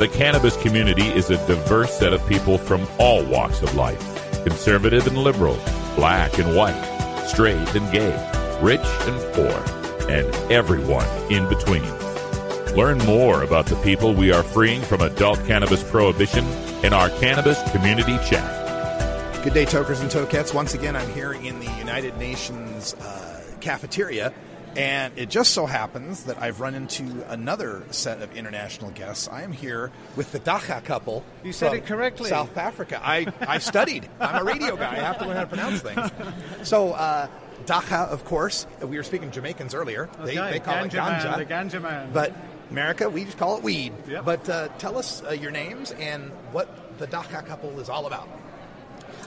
The cannabis community is a diverse set of people from all walks of life conservative and liberal, black and white, straight and gay, rich and poor, and everyone in between. Learn more about the people we are freeing from adult cannabis prohibition in our Cannabis Community Chat. Good day, tokers and tokettes. Once again, I'm here in the United Nations uh, cafeteria, and it just so happens that I've run into another set of international guests. I am here with the Dagga couple. You said it correctly. South Africa. I, I studied. I'm a radio guy. I have to learn how to pronounce things. So, uh, Dagga, of course, we were speaking Jamaicans earlier. They, Okay, they call ganja it man, ganja. the ganja man. But America, we just call it weed. Yep. But uh, tell us uh, your names and what the Dagga couple is all about.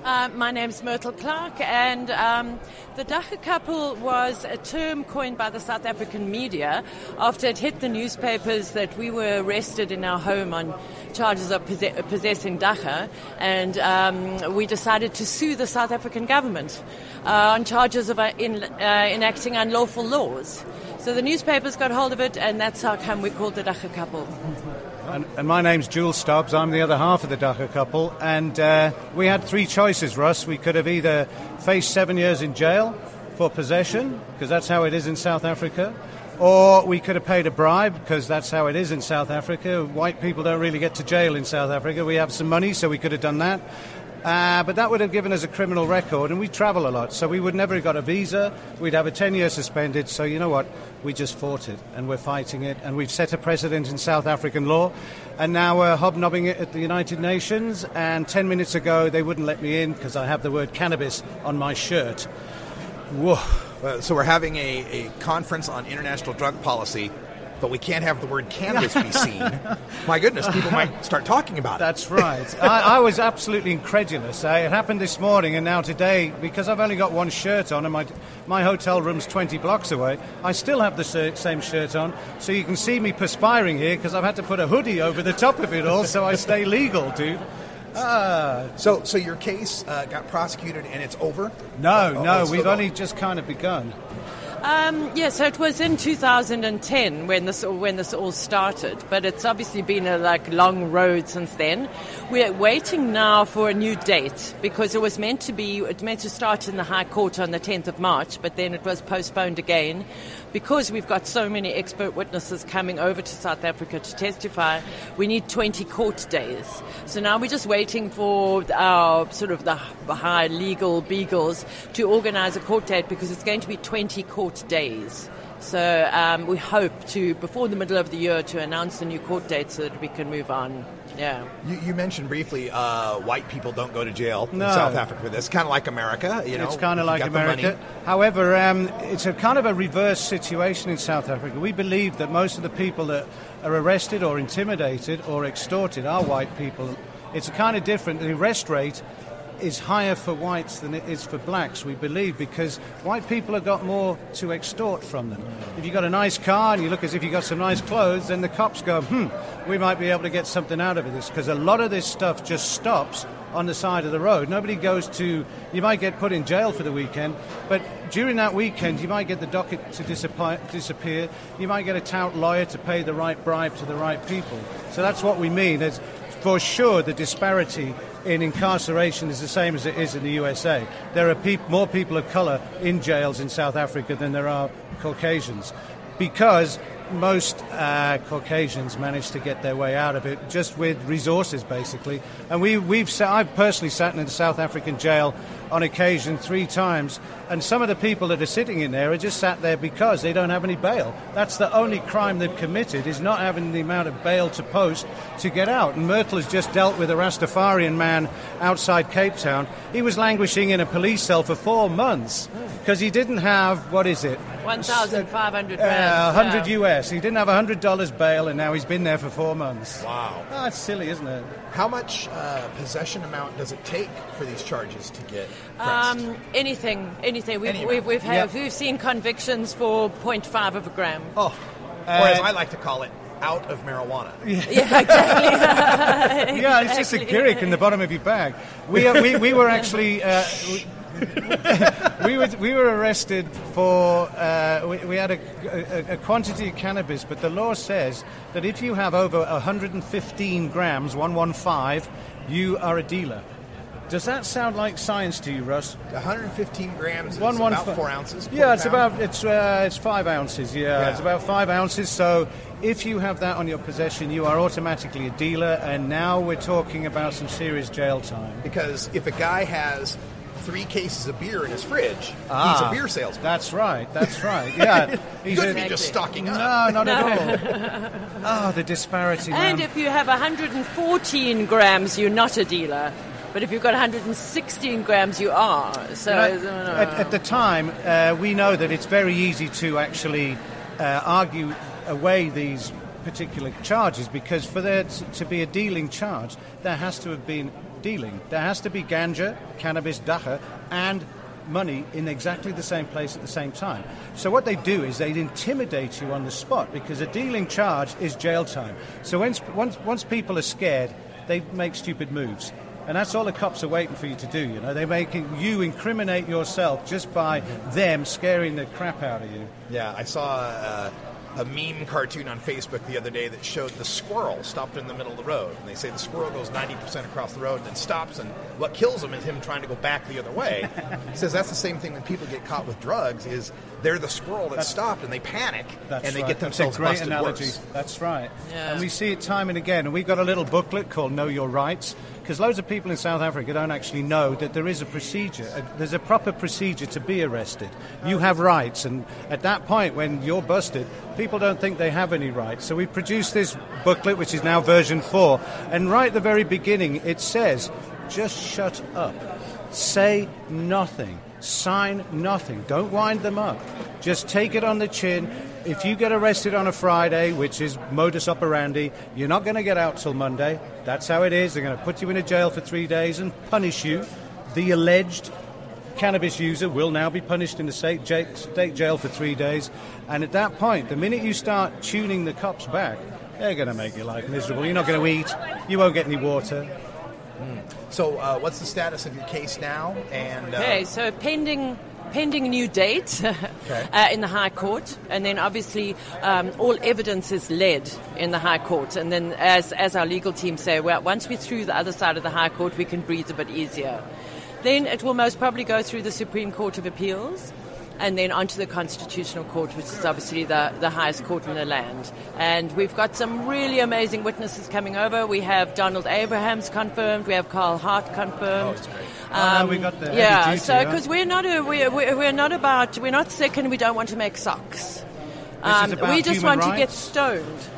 Uh, my name's Myrtle Clarke, and um, the Dagga couple was a term coined by the South African media after it hit the newspapers that we were arrested in our home on charges of posse- possessing Dagga, and um, we decided to sue the South African government uh, on charges of uh, in, uh, enacting unlawful laws. So the newspapers got hold of it, and that's how come we called the Dagga couple. And, and my name's Jules Stobbs. I'm the other half of the Dagga couple. And uh, we had three choices, Russ. We could have either faced seven years in jail for possession, because that's how it is in South Africa, or we could have paid a bribe, because that's how it is in South Africa. White people don't really get to jail in South Africa. We have some money, so we could have done that. Uh, but that would have given us a criminal record, and we travel a lot, so we would never have got a visa. We'd have a 10 year suspended. So, you know what? We just fought it, and we're fighting it, and we've set a precedent in South African law, and now we're hobnobbing it at the United Nations. And 10 minutes ago, they wouldn't let me in because I have the word cannabis on my shirt. Whoa. Uh, so we're having a, a conference on international drug policy, but we can't have the word cannabis be seen. My goodness, people might start talking about it. That's right. I, I was absolutely incredulous. Uh, it happened this morning, and now today, because I've only got one shirt on, and my my hotel room's 20 blocks away, I still have the ser- same shirt on. So you can see me perspiring here because I've had to put a hoodie over the top of it all, so I stay legal, dude. Ah, So, so your case uh, got prosecuted and it's over? no, Oh, no, we've only just kind of begun. Um, yeah, so it was in 2010 when this when this all started, but it's obviously been a like long road since then. We're waiting now for a new date because it was meant to be it meant to start in the High Court on the 10th of March, but then it was postponed again because we've got so many expert witnesses coming over to South Africa to testify. We need 20 court days, so now we're just waiting for our sort of the high legal beagles to organise a court date because it's going to be 20 court days. So um, we hope to, before the middle of the year, to announce the new court date so that we can move on. Yeah. You, you mentioned briefly uh, white people don't go to jail No. in South Africa for this. Kind of like America, you know. it's kind of like America. However, um, it's a kind of a reverse situation in South Africa. We believe that most of the people that are arrested or intimidated or extorted are white people. It's a kind of different. The arrest rate is higher for whites than it is for blacks, we believe, because white people have got more to extort from them. If you've got a nice car and you look as if you've got some nice clothes, then the cops go, hmm, we might be able to get something out of this, because a lot of this stuff just stops on the side of the road. Nobody goes to, you might get put in jail for the weekend, but during that weekend, you might get the docket to disappear. You might get a tout lawyer to pay the right bribe to the right people. So that's what we mean. There's, for sure, the disparity in incarceration is the same as it is in the USA. There are more people of colour in jails in South Africa than there are Caucasians because most uh, Caucasians manage to get their way out of it just with resources, basically. And we, we've sa- I've personally sat in a South African jail on occasion three times, and some of the people that are sitting in there are just sat there because they don't have any bail. That's the only crime they've committed is not having the amount of bail to post to get out. And Myrtle has just dealt with a Rastafarian man outside Cape Town. He was languishing in a police cell for four months because he didn't have what is it? 1,500 Uh, 100 yeah. US. He didn't have $100 bail, and now he's been there for four months. Wow. Oh, that's silly, isn't it? How much uh, possession amount does it take for these charges to get pressed? Um, anything, anything. We've, Any we've, we've, had, Yep. we've seen convictions for 0.5 of a gram. oh, or as I like to call it, out of marijuana. Yeah, exactly. Yeah, it's just a gimmick in the bottom of your bag. We, uh, we, we were actually, uh, we- we, were, we were arrested for, uh, we, we, had a, a, a, quantity of cannabis, but the law says that if you have over 115 grams, 115, you are a dealer. Does that sound like science to you, Russ? 115 grams one, one, about four ounces. Yeah, it's pound. about it's uh, it's five ounces. Yeah, yeah, it's about five ounces. So if you have that on your possession, you are automatically a dealer. And now we're talking about some serious jail time. Because if a guy has three cases of beer in his fridge, ah, he's a beer salesman. That's right. That's right. Yeah, he's couldn't be just stocking up. No, not no. at all. oh, the disparity. And man. if you have 114 grams, you're not a dealer. But if you've got 116 grams, you are. So you know, at, at, the time, uh, we know that it's very easy to actually uh, argue away these particular charges because for there to be a dealing charge, there has to have been dealing. There has to be ganja, cannabis, dagga, and money in exactly the same place at the same time. So what they do is they intimidate you on the spot because a dealing charge is jail time. So once, once, once people are scared, they make stupid moves. And that's all the cops are waiting for you to do, you know. They're making you incriminate yourself just by them scaring the crap out of you. Yeah, I saw uh, a meme cartoon on Facebook the other day that showed the squirrel stopped in the middle of the road. And they say the squirrel goes 90% across the road and then stops, and what kills him is him trying to go back the other way. he says that's the same thing when people get caught with drugs is they're the squirrel that that's, stopped and they panic and they right. get themselves that's a great analogy. Worse. That's right. Yeah. And we see it time and again. And we've got a little booklet called Know Your Rights because loads of people in South Africa don't actually know that there is a procedure. There's a proper procedure to be arrested. You have rights, and at that point, when you're busted, people don't think they have any rights. So we produced this booklet, which is now version four, and right at the very beginning, it says, just shut up. Say nothing. Sign nothing. Don't wind them up. Just take it on the chin if you get arrested on a Friday, which is modus operandi, you're not going to get out till Monday. That's how it is. They're going to put you in a jail for three days and punish you. The alleged cannabis user will now be punished in the state jail for three days. And at that point, the minute you start tuning the cops back, they're going to make your life miserable. You're not going to eat. You won't get any water. Mm. So, uh, what's the status of your case now? And uh, okay, so pending pending a new date okay. uh, in the High Court, and then obviously um, all evidence is led in the High Court. And then, as, as our legal team say, well, once we're through the other side of the High Court, we can breathe a bit easier. Then it will most probably go through the Supreme Court of Appeals and then onto the Constitutional Court, which is obviously the, the highest court in the land. And we've got some really amazing witnesses coming over. We have Donald Abrams confirmed, we have Carl Hart confirmed. Oh, um, oh, we got the yeah, so because we're not a, we're, we're not about we're not sick and we don't want to make socks. Um, we just want rights? to get stoned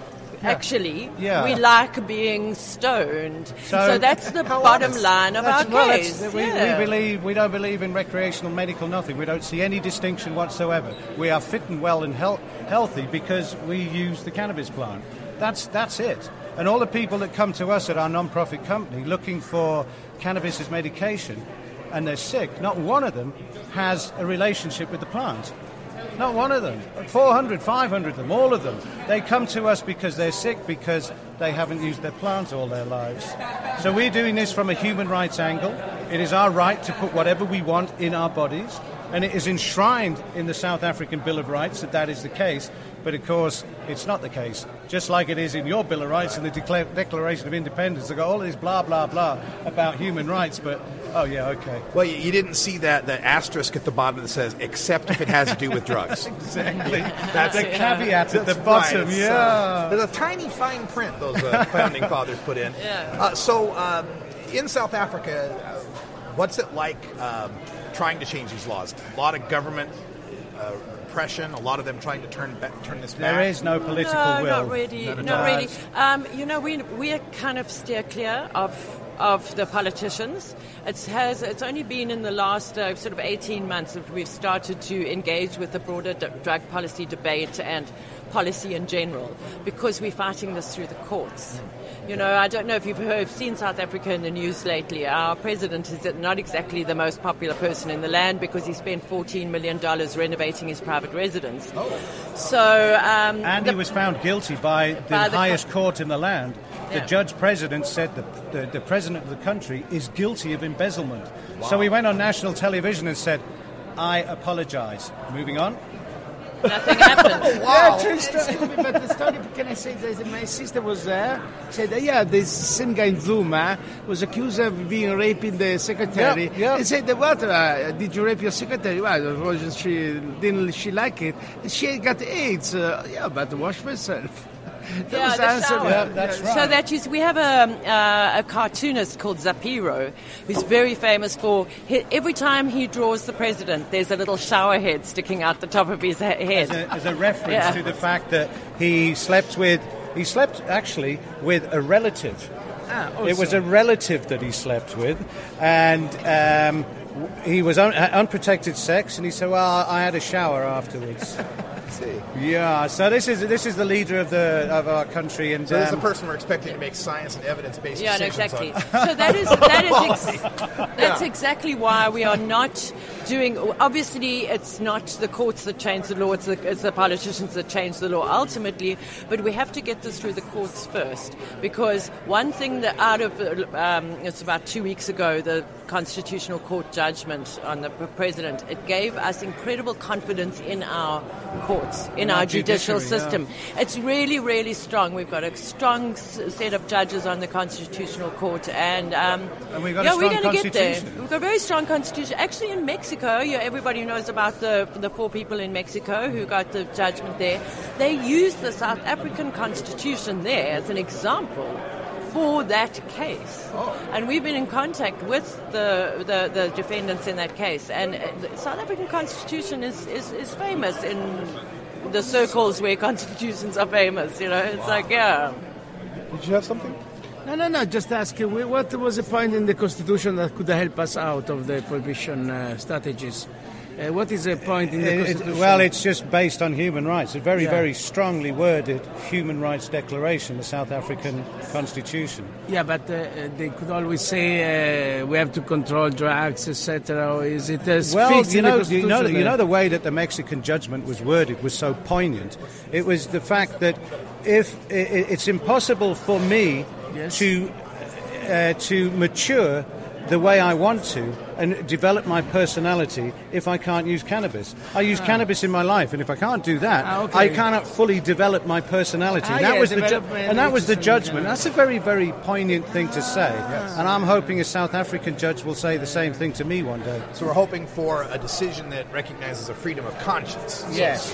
actually. Yeah. We like being stoned. So, so that's the bottom honest. line of that's, our well, case. We, yeah. we, believe we don't believe in recreational medical nothing. We don't see any distinction whatsoever. We are fit and well and he- healthy because we use the cannabis plant. That's that's it. And all the people that come to us at our non-profit company looking for cannabis as medication and they're sick, not one of them has a relationship with the plant. Not one of them. 400, 500 of them, all of them. They come to us because they're sick, because they haven't used their plant all their lives. So we're doing this from a human rights angle. It is our right to put whatever we want in our bodies, and it is enshrined in the South African Bill of Rights that that is the case. But of course, it's not the case. Just like it is in your Bill of Rights and the Declaration of Independence. They've got all this blah, blah, blah about human rights, but oh, yeah, okay. Well, you didn't see that the asterisk at the bottom that says, except if it has to do with drugs. exactly. That's the caveat at the bottom, right. yeah. Uh, there's a tiny fine print those uh, founding fathers put in. Yeah. Uh, so, um, in South Africa, uh, what's it like um, trying to change these laws? A lot of government uh, oppression? A lot of them trying to turn back, turn this back. There is no political no, will. not really. Not, not really. Um, you know, we we kind of steer clear of of the politicians. It has it's only been in the last uh, sort of 18 months that we've started to engage with the broader d- drug policy debate and policy in general because we're fighting this through the courts. You know, I don't know if you've heard, seen South Africa in the news lately. Our president is not exactly the most popular person in the land because he spent $14 million renovating his private residence. Oh. So, um, and the, he was found guilty by the by highest the, court in the land The Yeah. judge president said that the, the president of the country is guilty of embezzlement. So he went on national television and said, I apologize. Moving on. Nothing happened. Yeah, true story. but the story, can I say that my sister was there? Said, yeah, this same guy in Zuma was accused of being raping the secretary. Yeah, yeah. And said, what? Uh, did you rape your secretary? Well, wasn't she? Didn't she like it? She got AIDS. Uh, yeah, but wash myself. That Yeah, was the. Yeah, that's right. So that is, we have a, uh, a cartoonist called Zapiro, who's very famous for he, every time he draws the president, there's a little shower head sticking out the top of his head. as a, as a reference Yeah. to the fact that he slept with, he slept actually with a relative. Ah, It was a relative that he slept with, and um, he was un- uh, unprotected sex, and he said, "Well, I had a shower afterwards." See. yeah, so this is this is the leader of the of our country, and So this is the um, person we're expecting to make science and evidence based Yeah, no, decisions exactly. on. So that is that is ex- that's exactly why we are not doing. Obviously, it's not the courts that change the law; it's the, it's the politicians that change the law ultimately. But we have to get this through the courts first, because one thing that out of um, it's about two weeks ago, the Constitutional Court judgment on the president, it gave us incredible confidence in our courts, in, our our, judicial judiciary, yeah. system. It's really, really strong. We've got a strong s- set of judges on the Constitutional Court, and um, And we've got a yeah, we're going to get there. We've got a very strong constitution. Actually, in Mexico, yeah, everybody knows about the the four people in Mexico who got the judgment there. They used the South African Constitution there as an example. For that case, Oh. and we've been in contact with the, the, the defendants in that case, and uh, the South African Constitution is, is, is famous in the circles where constitutions are famous. You know, it's like yeah. Did you have something? No, no, no. Just ask uh, what was the point in the Constitution that could help us out of the prohibition uh, strategies? Uh, what is the point in the It- it- Constitution? well, it's just based on human rights. A very, Yeah. very strongly worded human rights declaration, the South African Constitution. yeah, but uh, they could always say uh, we have to control drugs, etc. Is it as Well, fixed you in the know, you know, you know the way that the Mexican judgment was worded was so poignant. It was the fact that if it's impossible for me Yes. to uh, to mature the way I want to and develop my personality if I can't use cannabis. I use cannabis in my life, and if I can't do that, Ah, okay. I cannot fully develop my personality. Ah, and that yeah, was the ju- and that was the which is, judgment. That's a very, very poignant thing to say. And I'm hoping a South African judge will say the same thing to me one day. So we're hoping for a decision that recognizes a freedom of conscience. Yes.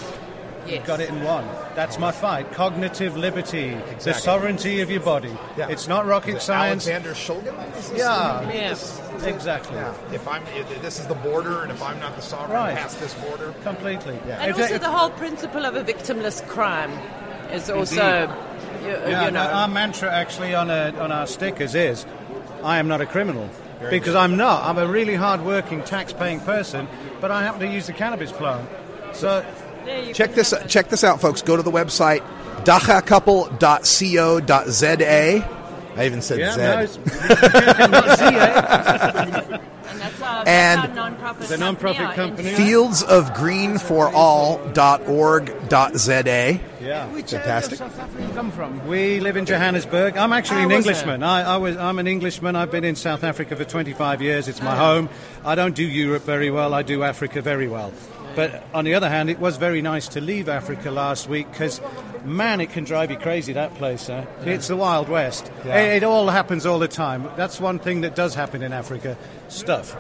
Yes. You've got it in one. That's my fight. Cognitive liberty. The sovereignty of your body. Yeah. It's not rocket Is it science. Alexander Shulgin? Is this- Yeah. Yes. Exactly. Yeah. If I'm, if this is the border, and if I'm not the sovereign Right. past this border, Completely. And If- also if- the whole principle of a victimless crime is also, you, yeah, you know. our mantra actually on, a, on our stickers is, I am not a criminal. because I'm not. I'm a really hard-working, tax-paying person, but I happen to use the cannabis plant. So there you check this have check this out, folks. Go to the website daggacouple.co.za. I even said yeah, Z. no, it's not ZA. And that's our, And that's our non-profit The non-profit our company. Uh, Fieldsofgreenforall.org.za. Yeah. Which uh, Fantastic. area of South Africa you come from? We live in Johannesburg. I'm actually an Englishman. I, I was, I'm an Englishman. I've been in South Africa for 25 years. It's my oh. home. I don't do Europe very well. I do Africa very well. But on the other hand, it was very nice to leave Africa last week because, man, it can drive you crazy, that place. Huh? It's the Wild West. Yeah. It, it all happens all the time. That's one thing that does happen in Africa stuff.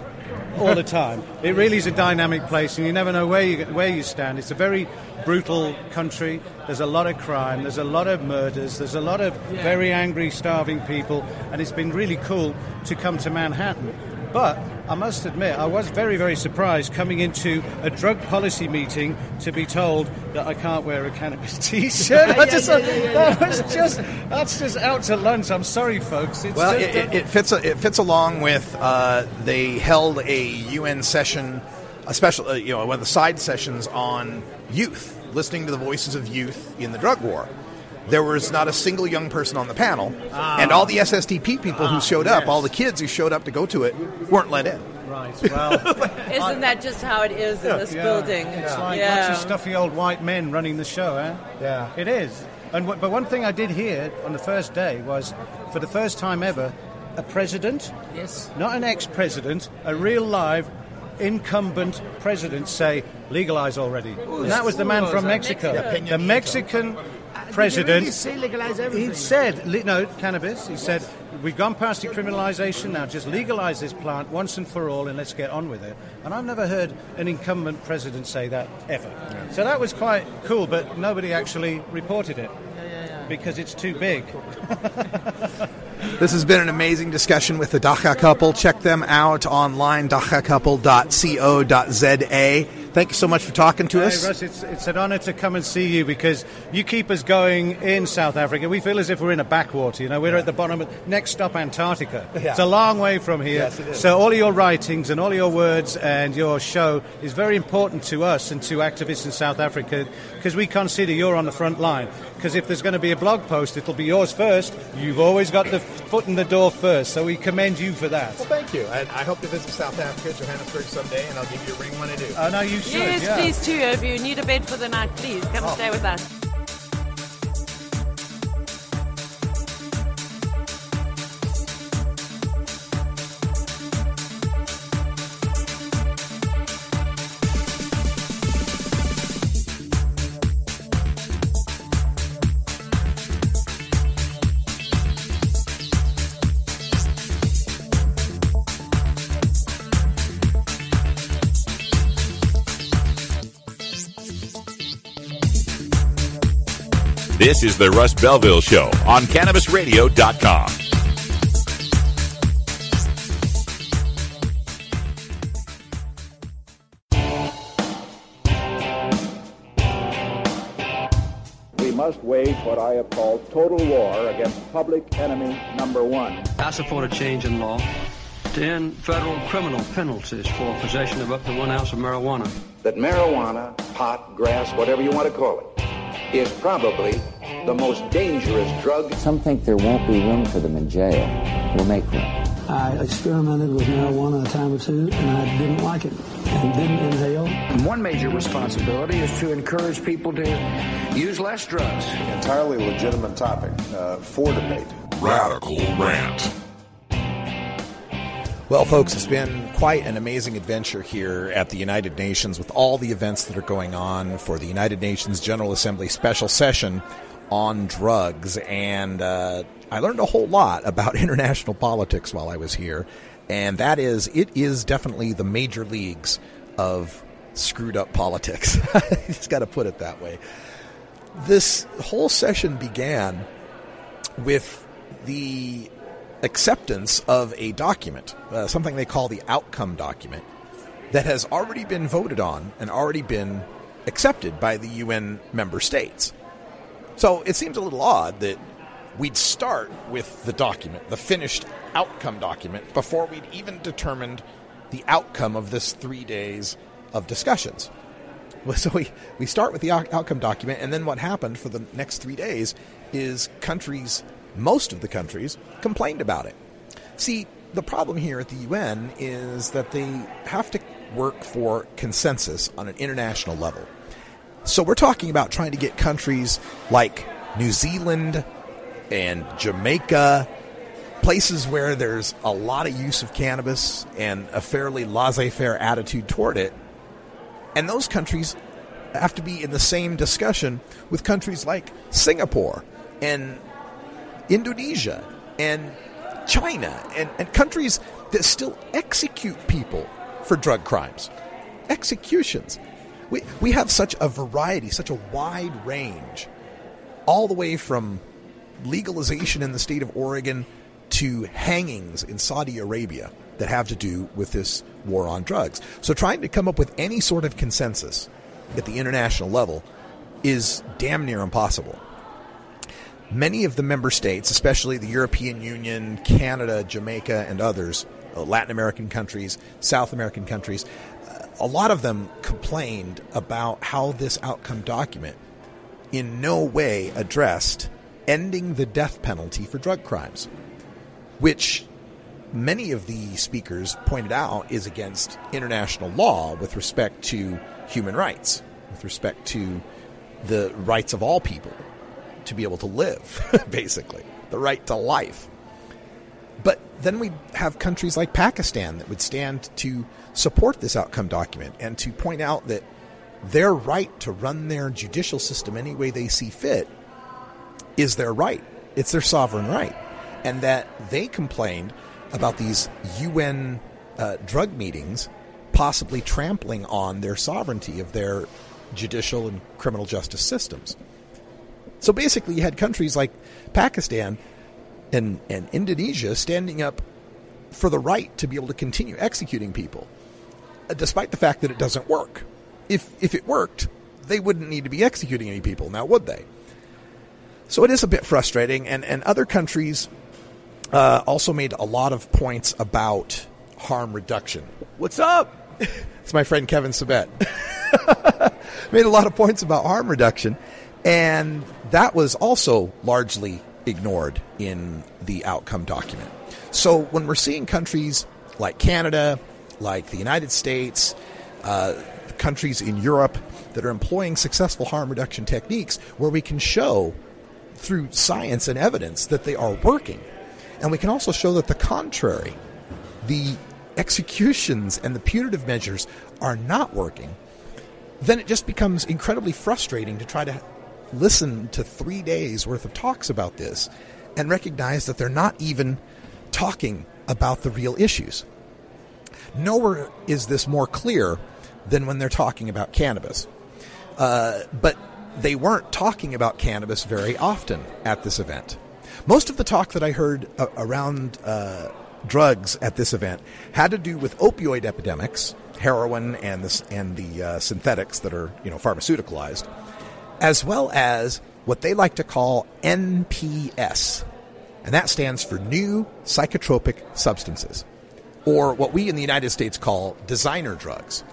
All the time. It really is a dynamic place, and you never know where you, where you stand. It's a very brutal country. There's a lot of crime. There's a lot of murders. There's a lot of very angry, starving people, and it's been really cool to come to Manhattan. But I must admit, I was very, very surprised coming into a drug policy meeting to be told that I can't wear a cannabis T-shirt. Yeah, just, yeah, yeah, yeah, that was just that's just out to lunch. I'm sorry, folks. It's Well, just it, it, it fits. It fits along with. Uh, they held a UN session, a special, uh, you know, one of the side sessions on youth, listening to the voices of youth in the drug war. There was not a single young person on the panel, and all the SSDP people who showed up, all the kids who showed up to go to it, weren't let in. right. Well. Isn't that just how it is in this Yeah, building? It's like yeah. lots of stuffy old white men running the show, eh? Yeah. It is. And w- but one thing I did hear on the first day was, for the first time ever, a president, Yes. not an ex-president, a real live incumbent president say legalize already. And that was the man from Mexico. Mexico. The Mexican Did he president. really say legalize everything? He said, le- no, cannabis. He said, we've gone past decriminalisation now, just legalise this plant once and for all and let's get on with it. And I've never heard an incumbent president say that ever. So that was quite cool, but nobody actually reported it because it's too big. This has been an amazing discussion with the Dagga couple. Check them out online, daggacouple.co.za. Thank you so much for talking to Hey, us. Russ, it's, it's an honour to come and see you because you keep us going in South Africa. We feel as if we're in a backwater. You know, we're at the bottom. Of, next stop, Antarctica. Yeah. It's a long way from here. Yes, it is. So all of your writings and all of your words and your show is very important to us and to activists in South Africa because we consider you're on the front line. Because if there's going to be a blog post, it'll be yours first. You've always got the foot in the door first. So we commend you for that. Well, thank you. I, I hope to visit South Africa, Johannesburg someday, and I'll give you a ring when I do. Oh, I know you should. Yes, yeah. please too. If you need a bed for the night, please come Oh. stay with us. This is the Russ Belville Show on CannabisRadio.com. We must wage what I have called total war against public enemy number one. I support a change in law to end federal criminal penalties for possession of up to one ounce of marijuana. That marijuana, pot, grass, whatever you want to call it, is probably the most dangerous drug. Some think there won't be room for them in jail. We'll make room. I experimented with marijuana a time or two, and I didn't like it and didn't inhale. One major responsibility is to encourage people to use less drugs. entirely legitimate topic uh, for debate. Radical Rant. Well, folks, it's been quite an amazing adventure here at the United Nations with all the events that are going on for the United Nations General Assembly special session on drugs. And uh, I learned a whole lot about international politics while I was here. And that is, it is definitely the major leagues of screwed up politics. Just got to put it that way. This whole session began with the acceptance of a document, uh, something they call the outcome document, that has already been voted on and already been accepted by the UN member states. So it seems a little odd that we'd start with the document, the finished outcome document, before we'd even determined the outcome of this three days of discussions. So we, we start with the outcome document, and then what happened for the next three days is countries, most of the countries, complained about it. See, the problem here at the UN is that they have to work for consensus on an international level. So we're talking about trying to get countries like New Zealand and Jamaica, places where there's a lot of use of cannabis and a fairly laissez faire attitude toward it. And those countries have to be in the same discussion with countries like Singapore and Indonesia and China and, and countries that still execute people for drug crimes. Executions. We, we have such a variety, such a wide range, all the way from legalization in the state of Oregon to hangings in Saudi Arabia that have to do with this war on drugs. So trying to come up with any sort of consensus at the international level is damn near impossible. Many of the member states, especially the European Union, Canada, Jamaica, and others, uh, Latin American countries, South American countries, a lot of them complained about how this outcome document in no way addressed ending the death penalty for drug crimes, which many of the speakers pointed out is against international law with respect to human rights, with respect to the rights of all people. to be able to live, basically, the right to life. But then we have countries like Pakistan that would stand to support this outcome document and to point out that their right to run their judicial system any way they see fit is their right. It's their sovereign right. And that they complained about these UN uh, drug meetings possibly trampling on their sovereignty of their judicial and criminal justice systems. So basically, you had countries like Pakistan and, and Indonesia standing up for the right to be able to continue executing people, despite the fact that it doesn't work. If, if it worked, they wouldn't need to be executing any people, now would they? So it is a bit frustrating, and, and other countries uh, also made a lot of points about harm reduction. What's up? it's my friend Kevin Sabet. made a lot of points about harm reduction, and that was also largely ignored in the outcome document. So when we're seeing countries like Canada, like the United States, uh, countries in Europe that are employing successful harm reduction techniques where we can show through science and evidence that they are working. And we can also show that the contrary, the executions and the punitive measures are not working, then it just becomes incredibly frustrating to try to listen to three days worth of talks about this and recognize that they're not even talking about the real issues. Nowhere is this more clear than when they're talking about cannabis. Uh, but they weren't talking about cannabis very often at this event. Most of the talk that I heard uh, around uh, drugs at this event had to do with opioid epidemics, heroin and the, and the uh, synthetics that are you know pharmaceuticalized, as well as what they like to call NPS, and that stands for New Psychotropic Substances, or what we in the United States call designer drugs.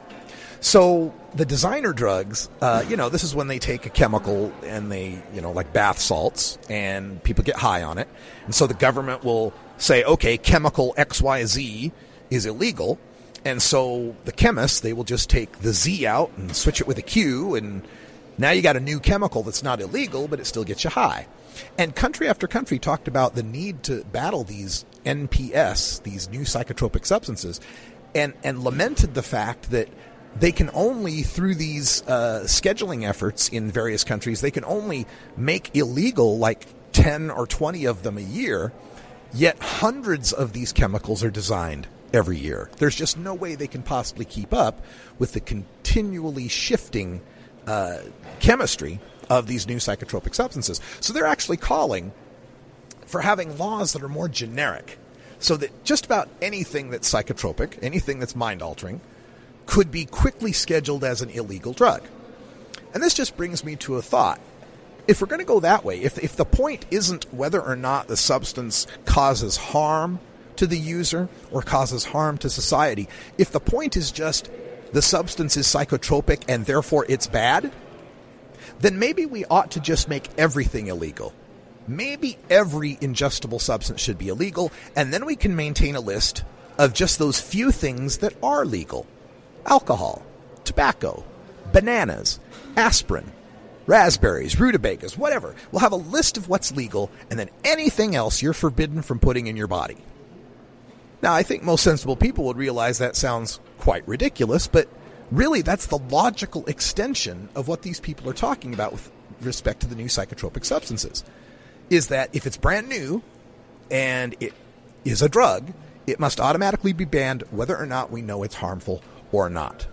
So the designer drugs, uh, you know, this is when they take a chemical and they, you know, like bath salts, and people get high on it, and so the government will say, okay, chemical X Y Z is illegal, and so the chemists they will just take the Z out and switch it with a Q, and now you got a new chemical that's not illegal, but it still gets you high. And country after country talked about the need to battle these NPS, these new psychotropic substances, and and lamented the fact that they can only through these uh, scheduling efforts in various countries they can only make illegal like 10 or 20 of them a year yet hundreds of these chemicals are designed every year. There's just no way they can possibly keep up with the continually shifting uh, chemistry of these new psychotropic substances. So they're actually calling for having laws that are more generic so that just about anything that's psychotropic anything that's mind altering could be quickly scheduled as an illegal drug. And this just brings me to a thought. If we're going to go that way, if, if the point isn't whether or not the substance causes harm to the user or causes harm to society, if the point is just the substance is psychotropic and therefore it's bad, then maybe we ought to just make everything illegal. Maybe every ingestible substance should be illegal, and then we can maintain a list of just those few things that are legal alcohol, tobacco, bananas, aspirin, raspberries, rutabagas, whatever. We'll have a list of what's legal, and then anything else you're forbidden from putting in your body. Now, I think most sensible people would realize that sounds quite ridiculous, but really that's the logical extension of what these people are talking about with respect to the new psychotropic substances. Is that if it's brand new and it is a drug, it must automatically be banned whether or not we know it's harmful or not.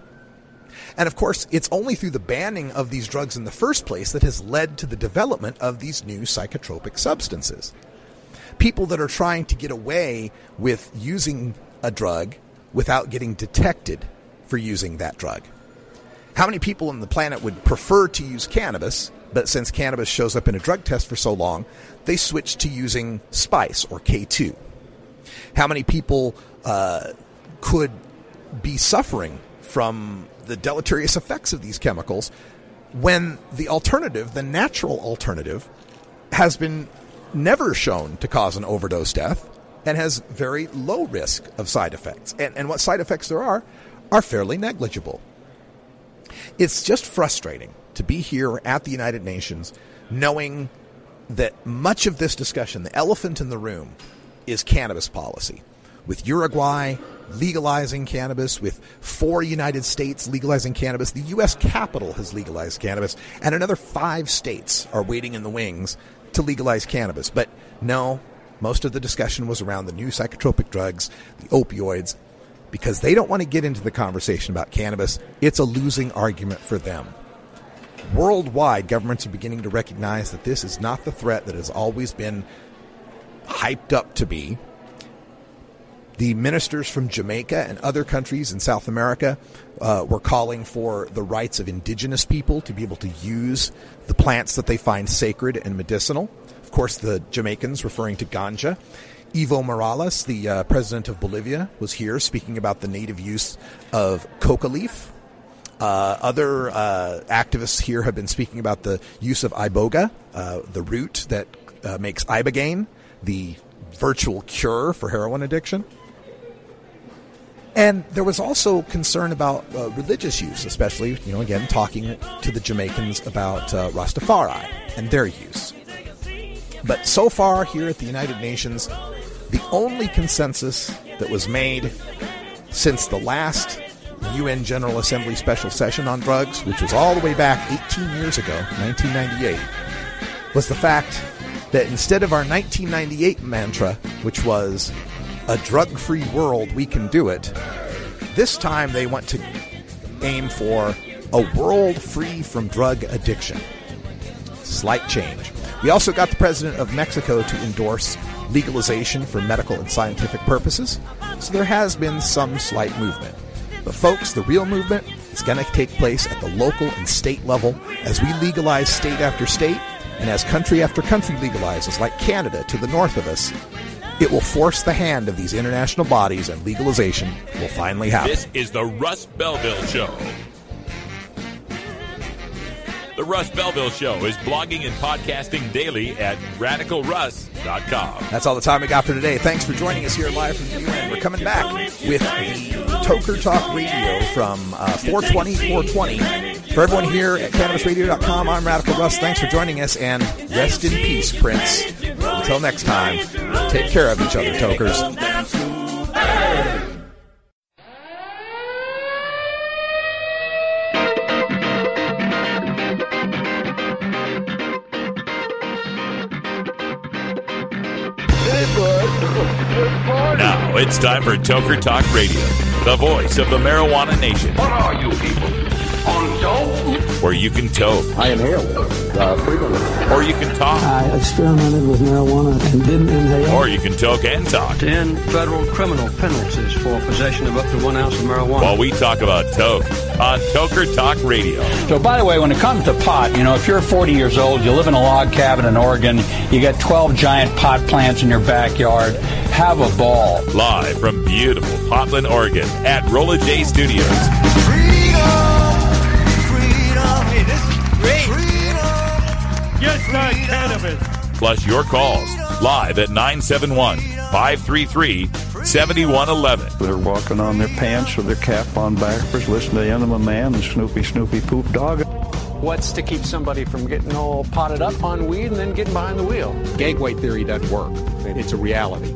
And of course, it's only through the banning of these drugs in the first place that has led to the development of these new psychotropic substances. People that are trying to get away with using a drug without getting detected for using that drug. How many people on the planet would prefer to use cannabis, but since cannabis shows up in a drug test for so long, they switch to using spice or K2? How many people uh, could be suffering from the deleterious effects of these chemicals when the alternative, the natural alternative, has been never shown to cause an overdose death and has very low risk of side effects. And, and what side effects there are are fairly negligible. It's just frustrating to be here at the United Nations knowing that much of this discussion, the elephant in the room, is cannabis policy. With Uruguay legalizing cannabis, with four United States legalizing cannabis, the U.S. capital has legalized cannabis, and another five states are waiting in the wings to legalize cannabis. But no, most of the discussion was around the new psychotropic drugs, the opioids, because they don't want to get into the conversation about cannabis. It's a losing argument for them. Worldwide, governments are beginning to recognize that this is not the threat that has always been hyped up to be. The ministers from Jamaica and other countries in South America uh, were calling for the rights of indigenous people to be able to use the plants that they find sacred and medicinal. Of course, the Jamaicans referring to ganja. Evo Morales, the uh, president of Bolivia, was here speaking about the native use of coca leaf. Uh, other uh, activists here have been speaking about the use of iboga, uh, the root that uh, makes ibogaine, the virtual cure for heroin addiction. And there was also concern about uh, religious use, especially, you know, again, talking to the Jamaicans about uh, Rastafari and their use. But so far, here at the United Nations, the only consensus that was made since the last UN General Assembly special session on drugs, which was all the way back 18 years ago, 1998, was the fact that instead of our 1998 mantra, which was a drug free world, we can do it, this time they want to aim for a world free from drug addiction. Slight change. We also got the president of Mexico to endorse legalization for medical and scientific purposes, so there has been some slight movement. But, folks, the real movement is going to take place at the local and state level as we legalize state after state and as country after country legalizes, like Canada to the north of us. It will force the hand of these international bodies, and legalization will finally happen. This is the Russ Belville Show. The Russ Belville Show is blogging and podcasting daily at radicalruss.com. That's all the time we got for today. Thanks for joining us here live from the UN. We're coming back with the Toker Talk Radio from uh, 420 420. For everyone here at CannabisRadio.com, I'm Radical Russ. Thanks for joining us, and rest in peace, Prince. Until next time, take care of each other, Tokers. Now it's time for Toker Talk Radio, the voice of the marijuana nation. What are you people? On dope? Where you can toke. I inhale uh, frequently. Or you can talk. I experimented with marijuana and didn't inhale. Or you can toke and talk. 10 federal criminal penalties for possession of up to one ounce of marijuana. While we talk about toke on Toker Talk Radio. So, by the way, when it comes to pot, you know, if you're 40 years old, you live in a log cabin in Oregon, you got 12 giant pot plants in your backyard, have a ball. Live from beautiful Portland, Oregon at Rolla J Studios. Just not cannabis. Plus your calls live at 971 533 7111. They're walking on their pants with their cap on backwards, listening to Enema Man and Snoopy Snoopy Poop Dog. What's to keep somebody from getting all potted up on weed and then getting behind the wheel? Gateway theory doesn't work. It's a reality.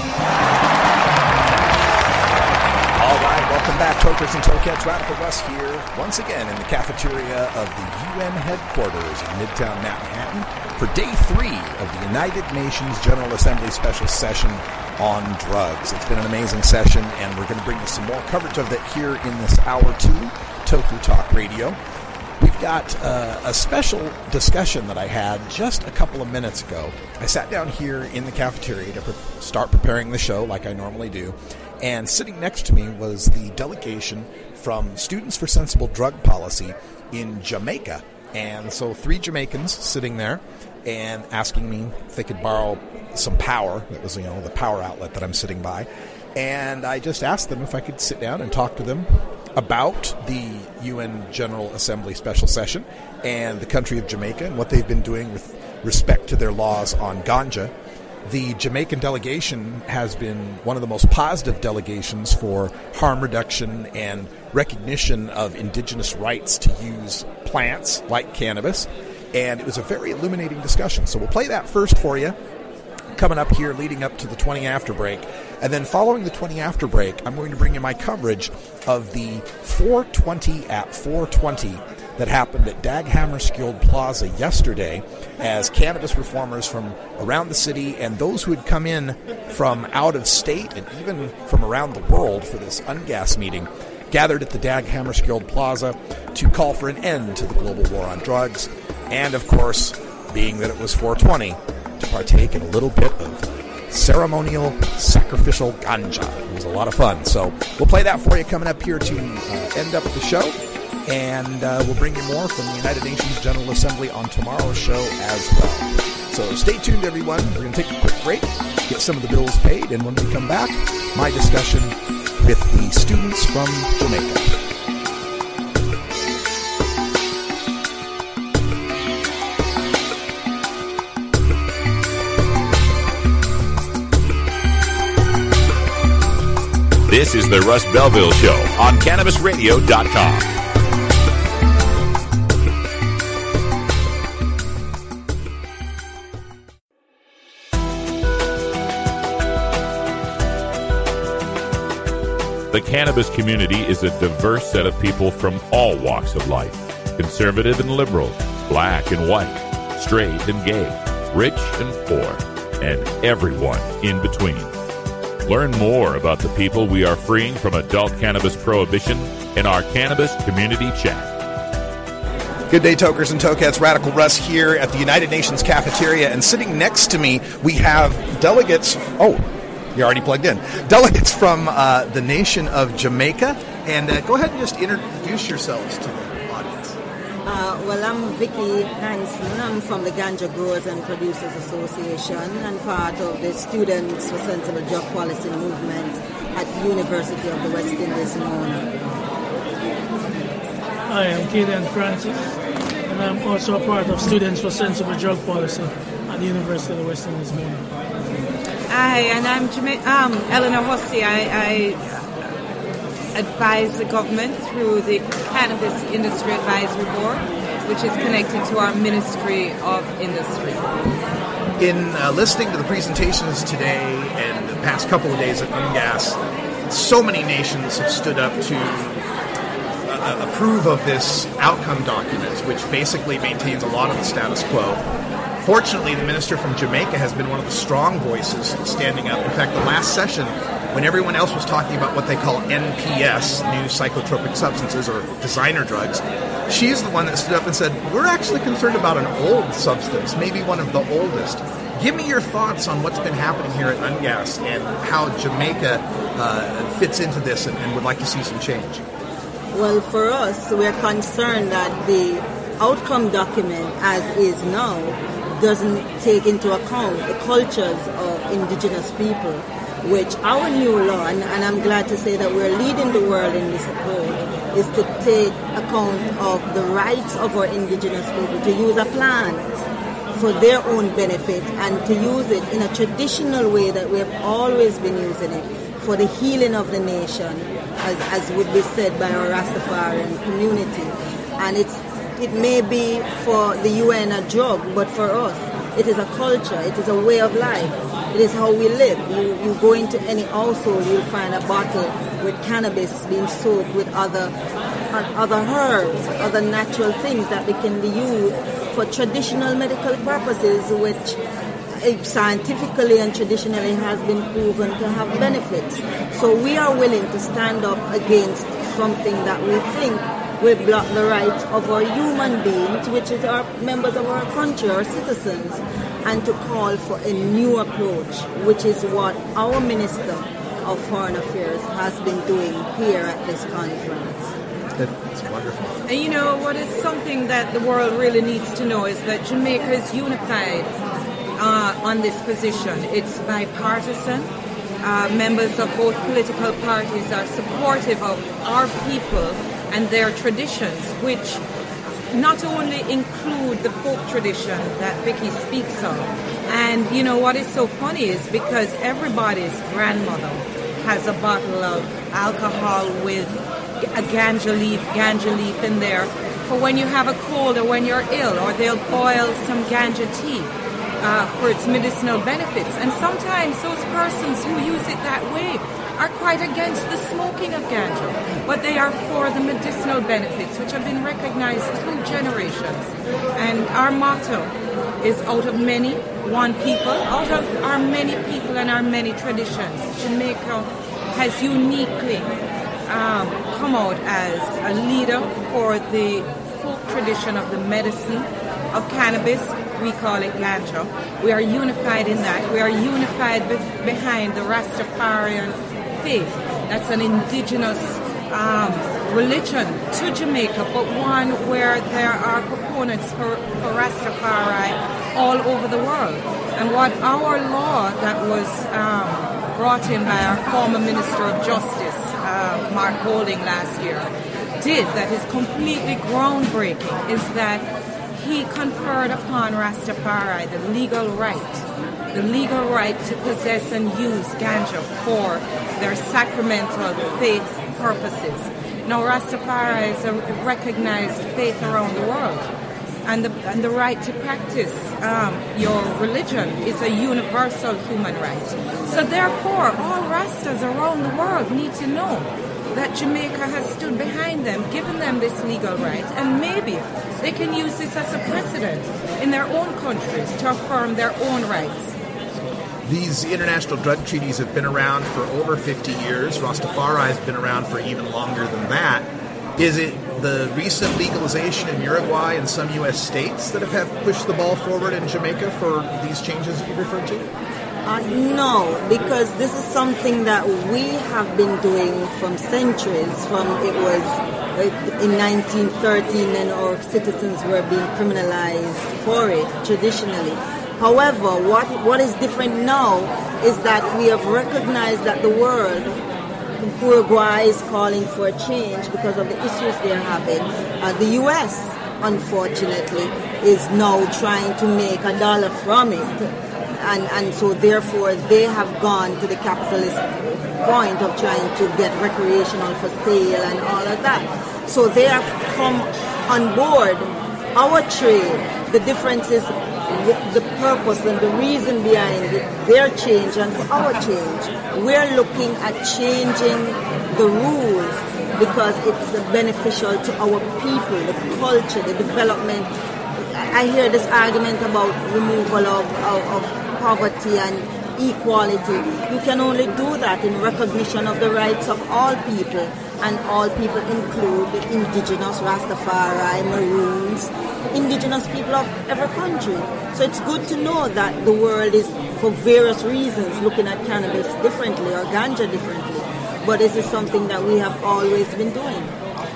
All right, welcome back, Tokers and Tokettes. Radical Russ here, once again in the cafeteria of the UN headquarters in Midtown Manhattan for day three of the United Nations General Assembly special session on drugs. It's been an amazing session, and we're going to bring you some more coverage of it here in this hour two, Toker Talk Radio. Got uh, a special discussion that I had just a couple of minutes ago. I sat down here in the cafeteria to pre- start preparing the show like I normally do, and sitting next to me was the delegation from Students for Sensible Drug Policy in Jamaica. And so, three Jamaicans sitting there. and asking me if they could borrow some power. That was, you know, the power outlet that I'm sitting by. And I just asked them if I could sit down and talk to them about the UN General Assembly special session and the country of Jamaica and what they've been doing with respect to their laws on ganja. The Jamaican delegation has been one of the most positive delegations for harm reduction and recognition of indigenous rights to use plants like cannabis. And it was a very illuminating discussion. So we'll play that first for you coming up here leading up to the 20 after break. And then following the 20 after break, I'm going to bring you my coverage of the 420 at 420 that happened at Dag Hammarskjöld Plaza yesterday as cannabis reformers from around the city and those who had come in from out of state and even from around the world for this UNGASS meeting gathered at the Dag Hammarskjöld Plaza to call for an end to the global war on drugs and of course being that it was 420 to partake in a little bit of ceremonial sacrificial ganja. It was a lot of fun. So we'll play that for you coming up here to uh, end up the show. And uh, we'll bring you more from the United Nations General Assembly on tomorrow's show as well. So stay tuned, everyone. We're going to take a quick break, get some of the bills paid, and when we come back, my discussion with the students from Jamaica. This is the Russ Belville Show on CannabisRadio.com. The cannabis community is a diverse set of people from all walks of life conservative and liberal, black and white, straight and gay, rich and poor, and everyone in between. Learn more about the people we are freeing from adult cannabis prohibition in our Cannabis Community Chat. Good day, Tokers and Tokettes. Radical Russ here at the United Nations cafeteria, and sitting next to me, we have delegates. Oh, you're already plugged in. Delegates from uh, the nation of Jamaica. And uh, go ahead and just introduce yourselves to them. Uh, well, I'm Vicky Hansen. I'm from the Ganja Growers and Producers Association and part of the Students for Sensible Drug Policy movement at University of the West Indies, Mona. Hi, I'm Killian Francis, and I'm also a part of Students for Sensible Drug Policy at the University of the West Indies, Mona. Hi, and I'm Jama- um, Eleanor Hussey. I, I advise the government through the Cannabis Industry Advisory Board, which is connected to our Ministry of Industry. In uh, listening to the presentations today and the past couple of days at UNGASS, so many nations have stood up to uh, approve of this outcome document, which basically maintains a lot of the status quo. Fortunately, the minister from Jamaica has been one of the strong voices standing up. In fact, the last session when everyone else was talking about what they call NPS, new psychotropic substances or designer drugs, she's the one that stood up and said, We're actually concerned about an old substance, maybe one of the oldest. Give me your thoughts on what's been happening here at UNGASS and how Jamaica uh, fits into this and, and would like to see some change. Well, for us, we're concerned that the outcome document, as is now, doesn't take into account the cultures of indigenous people which our new law, and, and, I'm glad to say that we're leading the world in this approach, is to take account of the rights of our indigenous people to use a plant for their own benefit and to use it in a traditional way that we have always been using it for the healing of the nation, as, as would be said by our Rastafarian community. And it's it may be for the UN a drug, but for us, it is a culture, it is a way of life it is how we live. You, you go into any household, you'll find a bottle with cannabis being soaked with other other herbs, other natural things that they can be used for traditional medical purposes, which eh, scientifically and traditionally has been proven to have benefits. So we are willing to stand up against something that we think will block the rights of our human beings, which is our members of our country, our citizens and to call for a new approach, which is what our Minister of Foreign Affairs has been doing here at this conference. Wonderful. And you know what is something that the world really needs to know is that Jamaica is unified uh, on this position. It's bipartisan. Uh, members of both political parties are supportive of our people and their traditions, which not only include the folk tradition that Vicky speaks of. And you know what is so funny is because everybody's grandmother has a bottle of alcohol with a ganja leaf, ganja leaf in there for when you have a cold or when you're ill, or they'll boil some ganja tea uh, for its medicinal benefits. And sometimes those persons who use it that way are quite against the smoking of ganja, but they are for the medicinal benefits, which have been recognized through generations. And our motto is out of many, one people, out of our many people and our many traditions. Jamaica has uniquely um, come out as a leader for the folk tradition of the medicine of cannabis. We call it ganja. We are unified in that. We are unified be- behind the Rastafarian faith. That's an indigenous um, religion to Jamaica, but one where there are proponents for, for Rastafari all over the world. And what our law that was um, brought in by our former Minister of Justice, uh, Mark Golding, last year, did that is completely groundbreaking is that he conferred upon Rastafari the legal right, the legal right to possess and use ganja for their sacramental faith purposes. Now, Rastafari is a recognized faith around the world, and the, and the right to practice um, your religion is a universal human right. So, therefore, all Rastas around the world need to know that Jamaica has stood behind them, given them this legal right, and maybe they can use this as a precedent in their own countries to affirm their own rights. These international drug treaties have been around for over 50 years. Rastafari has been around for even longer than that. Is it the recent legalization in Uruguay and some U.S. states that have, pushed the ball forward in Jamaica for these changes that you referred to? Uh, no, because this is something that we have been doing from centuries. From it was uh, in 1913, and our citizens were being criminalized for it traditionally. However, what what is different now is that we have recognized that the world, Uruguay is calling for a change because of the issues they are having. Uh, the U.S. unfortunately is now trying to make a dollar from it and, and so therefore they have gone to the capitalist point of trying to get recreational for sale and all of that. So they have come on board our trade. The difference is the purpose and the reason behind their change and our change. We're looking at changing the rules because it's beneficial to our people, the culture, the development. I hear this argument about removal of, of, of poverty and equality. You can only do that in recognition of the rights of all people, and all people include the indigenous Rastafari, Maroons, indigenous people of every country. So it's good to know that the world is, for various reasons, looking at cannabis differently or ganja differently. But this is something that we have always been doing.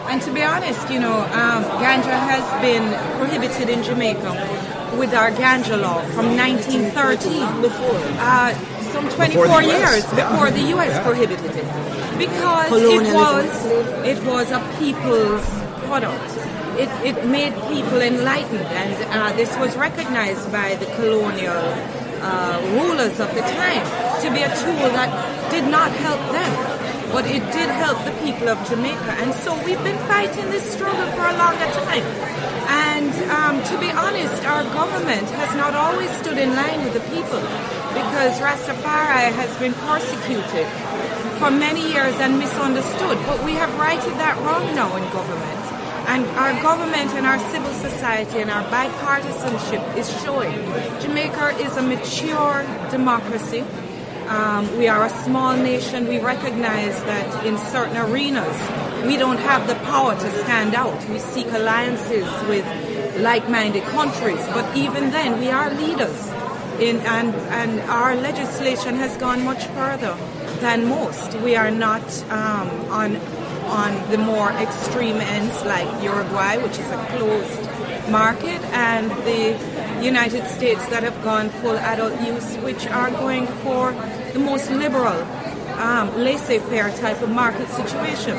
And to be honest, you know, um, ganja has been prohibited in Jamaica with our ganja law from 1913. Before. Uh, some 24 Before years yeah. before the U.S. Yeah. prohibited it. Because it was, it was a people's product. It, it made people enlightened, and uh, this was recognized by the colonial uh, rulers of the time to be a tool that did not help them, but it did help the people of Jamaica. And so we've been fighting this struggle for a longer time. And um, to be honest, our government has not always stood in line with the people because Rastafari has been persecuted for many years and misunderstood. But we have righted that wrong now in government. And our government and our civil society and our bipartisanship is showing. Jamaica is a mature democracy. Um, we are a small nation. We recognize that in certain arenas, we don't have the power to stand out. We seek alliances with like-minded countries, but even then, we are leaders. In, and, and our legislation has gone much further than most. We are not um, on on the more extreme ends, like Uruguay, which is a closed market, and the United States that have gone full adult use, which are going for the most liberal, um, laissez faire type of market situation.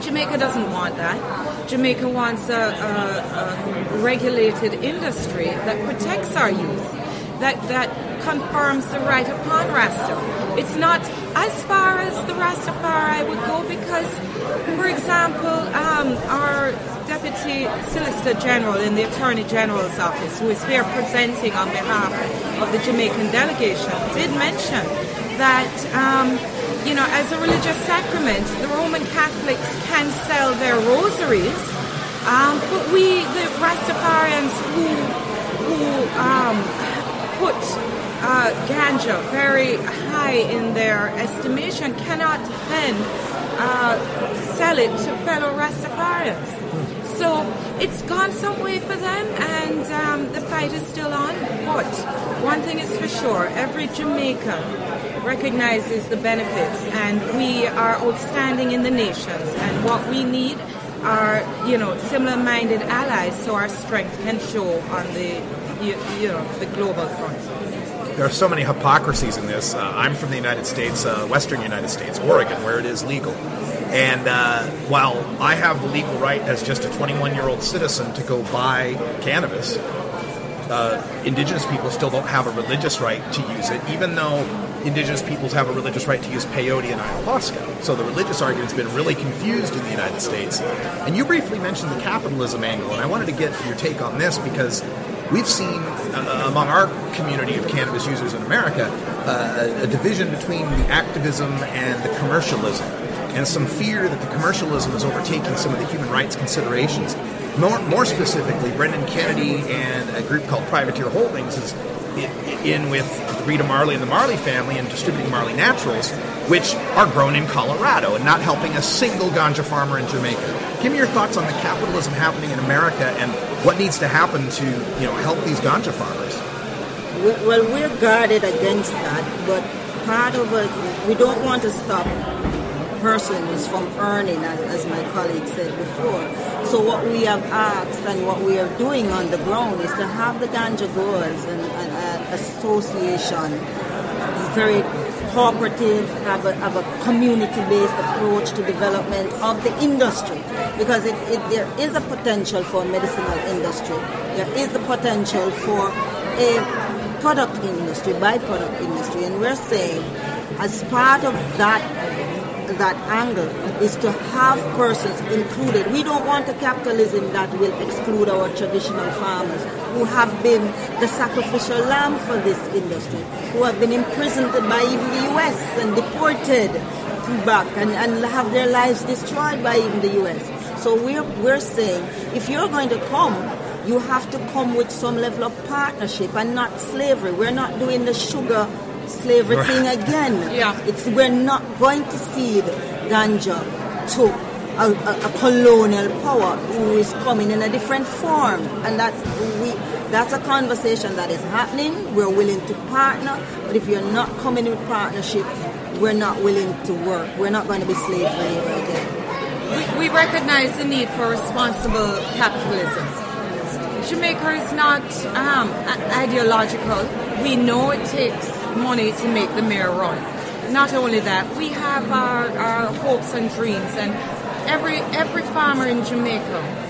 Jamaica doesn't want that. Jamaica wants a, a, a regulated industry that protects our youth, that, that confirms the right upon Rasta. It's not as far as the Rastafari would go because, for example, um, our Deputy Solicitor General in the Attorney General's office, who is here presenting on behalf of the Jamaican delegation, did mention that, um, you know, as a religious sacrament, the Roman Catholics can sell their rosaries, um, but we, the Rastafarians who, who um, put uh, ganja very high in their estimation, cannot then uh, sell it to fellow Rastafarians. So it's gone some way for them, and um, the fight is still on. But one thing is for sure every Jamaican recognizes the benefits, and we are outstanding in the nations. And what we need are, you know, similar minded allies so our strength can show on the, the global front there are so many hypocrisies in this. Uh, I'm from the United States, uh, Western United States, Oregon, where it is legal. And uh, while I have the legal right as just a 21 year old citizen to go buy cannabis, uh, indigenous people still don't have a religious right to use it, even though indigenous peoples have a religious right to use peyote and ayahuasca. So the religious argument's been really confused in the United States. And you briefly mentioned the capitalism angle, and I wanted to get your take on this because we've seen uh, among our community of cannabis users in America uh, a division between the activism and the commercialism, and some fear that the commercialism is overtaking some of the human rights considerations. More, more specifically, Brendan Kennedy and a group called Privateer Holdings is in with Rita Marley and the Marley family and distributing Marley Naturals, which are grown in Colorado and not helping a single ganja farmer in Jamaica. Give me your thoughts on the capitalism happening in America and what needs to happen to you know help these ganja farmers. Well, we're guarded against that, but part of it, we don't want to stop persons from earning, as, as my colleague said before. So what we have asked and what we are doing on the ground is to have the ganja growers and, and uh, association very cooperative, have a, have a community-based approach to development of the industry because it, it, there is a potential for a medicinal industry. There is the potential for a product industry, byproduct industry, and we're saying as part of that that angle is to have persons included. We don't want a capitalism that will exclude our traditional farmers who have been the sacrificial lamb for this industry, who have been imprisoned by even the US and deported to back and, and have their lives destroyed by even the US. So we're, we're saying if you're going to come, you have to come with some level of partnership and not slavery. We're not doing the sugar slavery thing again. Yeah. It's we're not going to cede ganja to a, a, a, colonial power who is coming in a different form, and that we that's a conversation that is happening. We're willing to partner, but if you're not coming with partnership, we're not willing to work. We're not going to be slave labor again. We, we recognize the need for responsible capitalism. Jamaica is not um, ideological. We know it takes money to make the mayor run. Not only that, we have our, our hopes and dreams, and every every farmer in Jamaica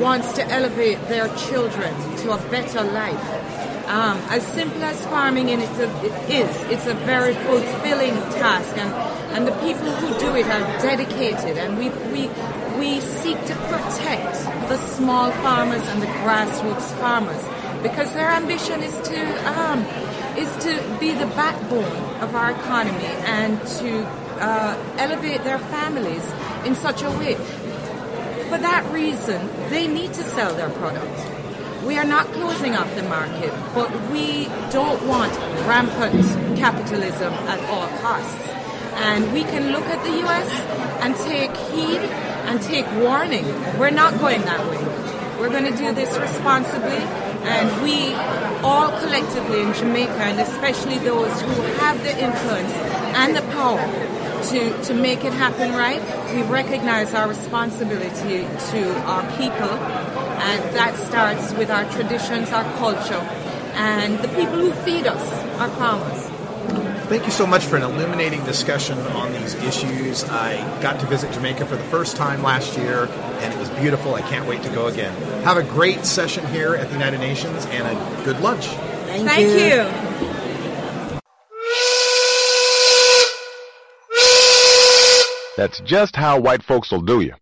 wants to elevate their children to a better life. Um, as simple as farming and it's a, it is, it's a very fulfilling task, and, and the people who do it are dedicated, and we, we, we seek to protect the small farmers and the grassroots farmers because their ambition is to um, is to be the backbone of our economy and to uh, elevate their families in such a way. For that reason, they need to sell their product. We are not closing off the market, but we don't want rampant capitalism at all costs. And we can look at the US and take heed and take warning. We're not going that way. We're going to do this responsibly and we all collectively in Jamaica, and especially those who have the influence and the power to, to make it happen right, we recognize our responsibility to our people, and that starts with our traditions, our culture, and the people who feed us, our farmers. Thank you so much for an illuminating discussion on these issues. I got to visit Jamaica for the first time last year, and it was beautiful. I can't wait to go again. Have a great session here at the United Nations and a good lunch. Thank, Thank you. you. That's just how white folks will do you.